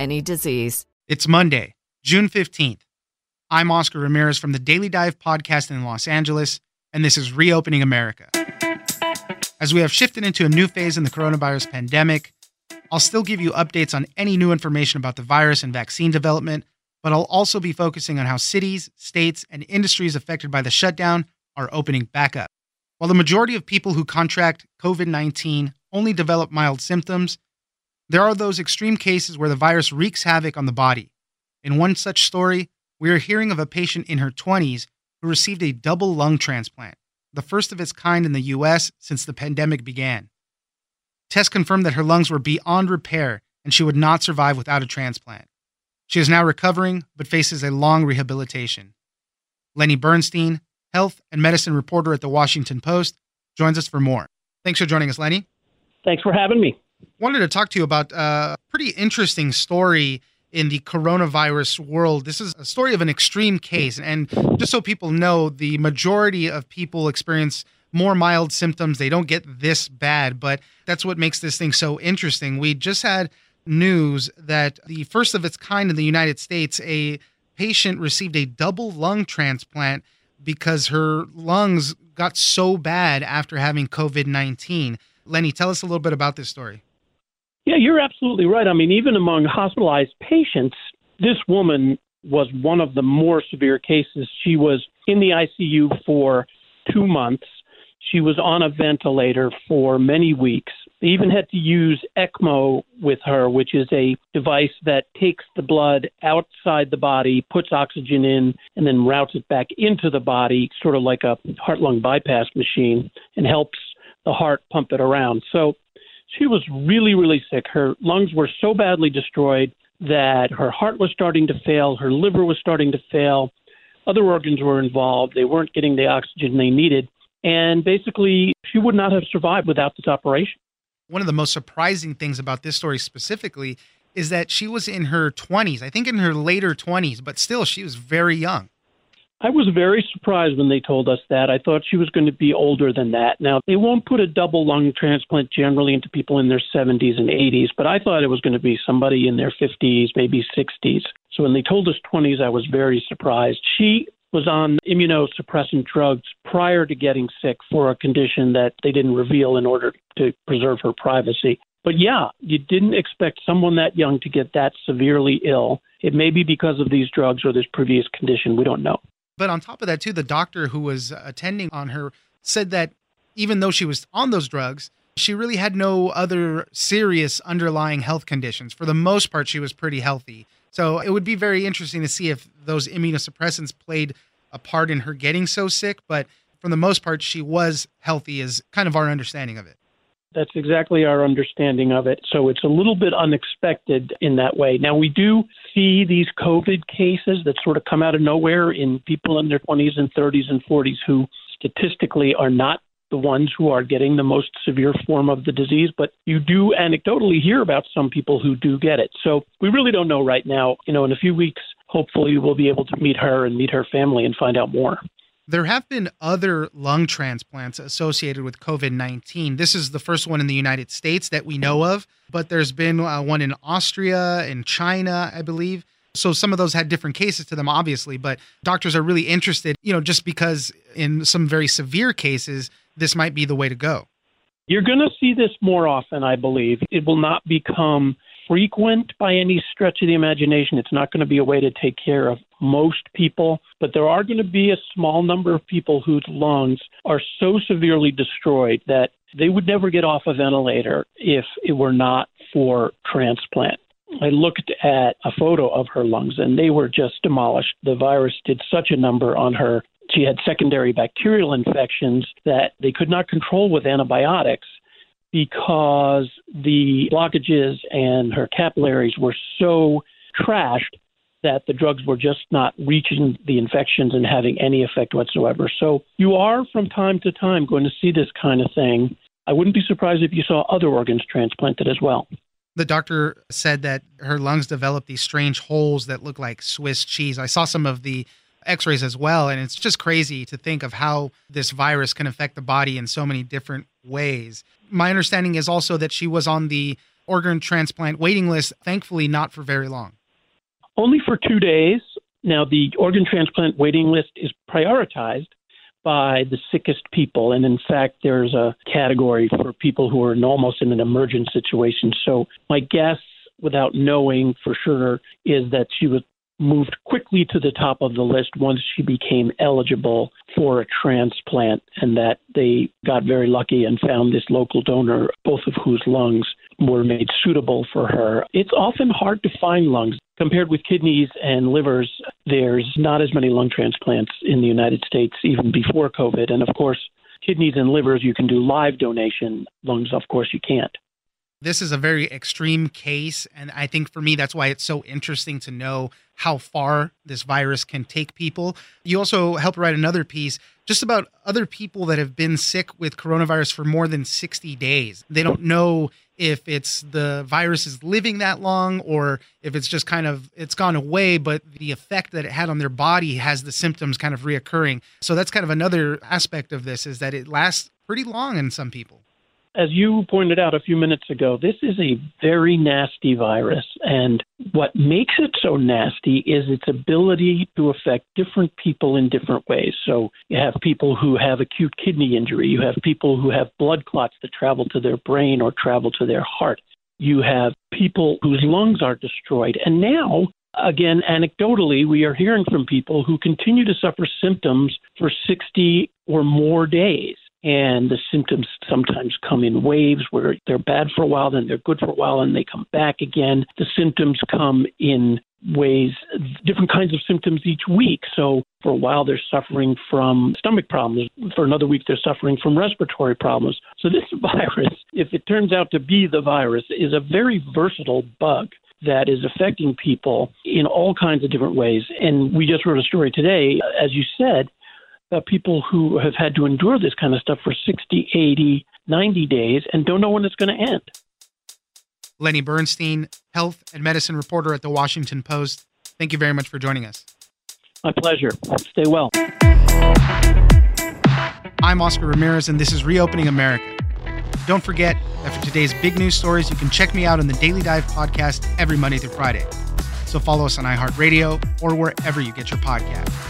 any disease. It's Monday, June 15th. I'm Oscar Ramirez from the Daily Dive podcast in Los Angeles, and this is Reopening America. As we have shifted into a new phase in the coronavirus pandemic, I'll still give you updates on any new information about the virus and vaccine development, but I'll also be focusing on how cities, states, and industries affected by the shutdown are opening back up. While the majority of people who contract COVID 19 only develop mild symptoms, there are those extreme cases where the virus wreaks havoc on the body. In one such story, we are hearing of a patient in her 20s who received a double lung transplant, the first of its kind in the US since the pandemic began. Tests confirmed that her lungs were beyond repair and she would not survive without a transplant. She is now recovering but faces a long rehabilitation. Lenny Bernstein, health and medicine reporter at the Washington Post, joins us for more. Thanks for joining us, Lenny. Thanks for having me. Wanted to talk to you about a pretty interesting story in the coronavirus world. This is a story of an extreme case. And just so people know, the majority of people experience more mild symptoms. They don't get this bad, but that's what makes this thing so interesting. We just had news that the first of its kind in the United States, a patient received a double lung transplant because her lungs got so bad after having COVID 19. Lenny, tell us a little bit about this story. Yeah, you're absolutely right. I mean, even among hospitalized patients, this woman was one of the more severe cases. She was in the ICU for two months. She was on a ventilator for many weeks. They even had to use ECMO with her, which is a device that takes the blood outside the body, puts oxygen in, and then routes it back into the body, sort of like a heart lung bypass machine, and helps the heart pump it around. So she was really, really sick. Her lungs were so badly destroyed that her heart was starting to fail, her liver was starting to fail, other organs were involved. They weren't getting the oxygen they needed. And basically, she would not have survived without this operation. One of the most surprising things about this story specifically is that she was in her 20s, I think in her later 20s, but still, she was very young. I was very surprised when they told us that. I thought she was going to be older than that. Now, they won't put a double lung transplant generally into people in their 70s and 80s, but I thought it was going to be somebody in their 50s, maybe 60s. So when they told us 20s, I was very surprised. She was on immunosuppressant drugs prior to getting sick for a condition that they didn't reveal in order to preserve her privacy. But yeah, you didn't expect someone that young to get that severely ill. It may be because of these drugs or this previous condition. We don't know. But on top of that, too, the doctor who was uh, attending on her said that even though she was on those drugs, she really had no other serious underlying health conditions. For the most part, she was pretty healthy. So it would be very interesting to see if those immunosuppressants played a part in her getting so sick. But for the most part, she was healthy, is kind of our understanding of it. That's exactly our understanding of it. So it's a little bit unexpected in that way. Now, we do see these COVID cases that sort of come out of nowhere in people in their 20s and 30s and 40s who statistically are not the ones who are getting the most severe form of the disease, but you do anecdotally hear about some people who do get it. So we really don't know right now. You know, in a few weeks, hopefully we'll be able to meet her and meet her family and find out more. There have been other lung transplants associated with COVID 19. This is the first one in the United States that we know of, but there's been uh, one in Austria and China, I believe. So some of those had different cases to them, obviously, but doctors are really interested, you know, just because in some very severe cases, this might be the way to go. You're going to see this more often, I believe. It will not become frequent by any stretch of the imagination. It's not going to be a way to take care of most people, but there are going to be a small number of people whose lungs are so severely destroyed that they would never get off a ventilator if it were not for transplant. I looked at a photo of her lungs and they were just demolished. The virus did such a number on her. She had secondary bacterial infections that they could not control with antibiotics because the blockages and her capillaries were so trashed that the drugs were just not reaching the infections and having any effect whatsoever. So you are from time to time going to see this kind of thing. I wouldn't be surprised if you saw other organs transplanted as well. The doctor said that her lungs developed these strange holes that look like Swiss cheese. I saw some of the x rays as well, and it's just crazy to think of how this virus can affect the body in so many different ways my understanding is also that she was on the organ transplant waiting list, thankfully, not for very long. Only for two days. Now, the organ transplant waiting list is prioritized by the sickest people. And in fact, there's a category for people who are in almost in an emergent situation. So, my guess, without knowing for sure, is that she was moved quickly to the top of the list once she became eligible for a transplant, and that they got very lucky and found this local donor, both of whose lungs were made suitable for her. It's often hard to find lungs. Compared with kidneys and livers, there's not as many lung transplants in the United States even before COVID. And of course, kidneys and livers, you can do live donation. Lungs, of course, you can't. This is a very extreme case. And I think for me, that's why it's so interesting to know how far this virus can take people. You also helped write another piece just about other people that have been sick with coronavirus for more than 60 days. They don't know if it's the virus is living that long or if it's just kind of it's gone away but the effect that it had on their body has the symptoms kind of reoccurring so that's kind of another aspect of this is that it lasts pretty long in some people as you pointed out a few minutes ago, this is a very nasty virus. And what makes it so nasty is its ability to affect different people in different ways. So you have people who have acute kidney injury, you have people who have blood clots that travel to their brain or travel to their heart. You have people whose lungs are destroyed. And now, again, anecdotally, we are hearing from people who continue to suffer symptoms for 60 or more days and the symptoms sometimes come in waves where they're bad for a while, then they're good for a while, and they come back again. The symptoms come in ways, different kinds of symptoms each week. So for a while, they're suffering from stomach problems. For another week, they're suffering from respiratory problems. So this virus, if it turns out to be the virus, is a very versatile bug that is affecting people in all kinds of different ways. And we just wrote a story today, as you said, uh, people who have had to endure this kind of stuff for 60, 80, 90 days and don't know when it's going to end. Lenny Bernstein, health and medicine reporter at the Washington Post. Thank you very much for joining us. My pleasure. Stay well. I'm Oscar Ramirez, and this is Reopening America. Don't forget that for today's big news stories, you can check me out on the Daily Dive podcast every Monday through Friday. So follow us on iHeartRadio or wherever you get your podcast.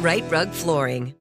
Rite Rug Flooring.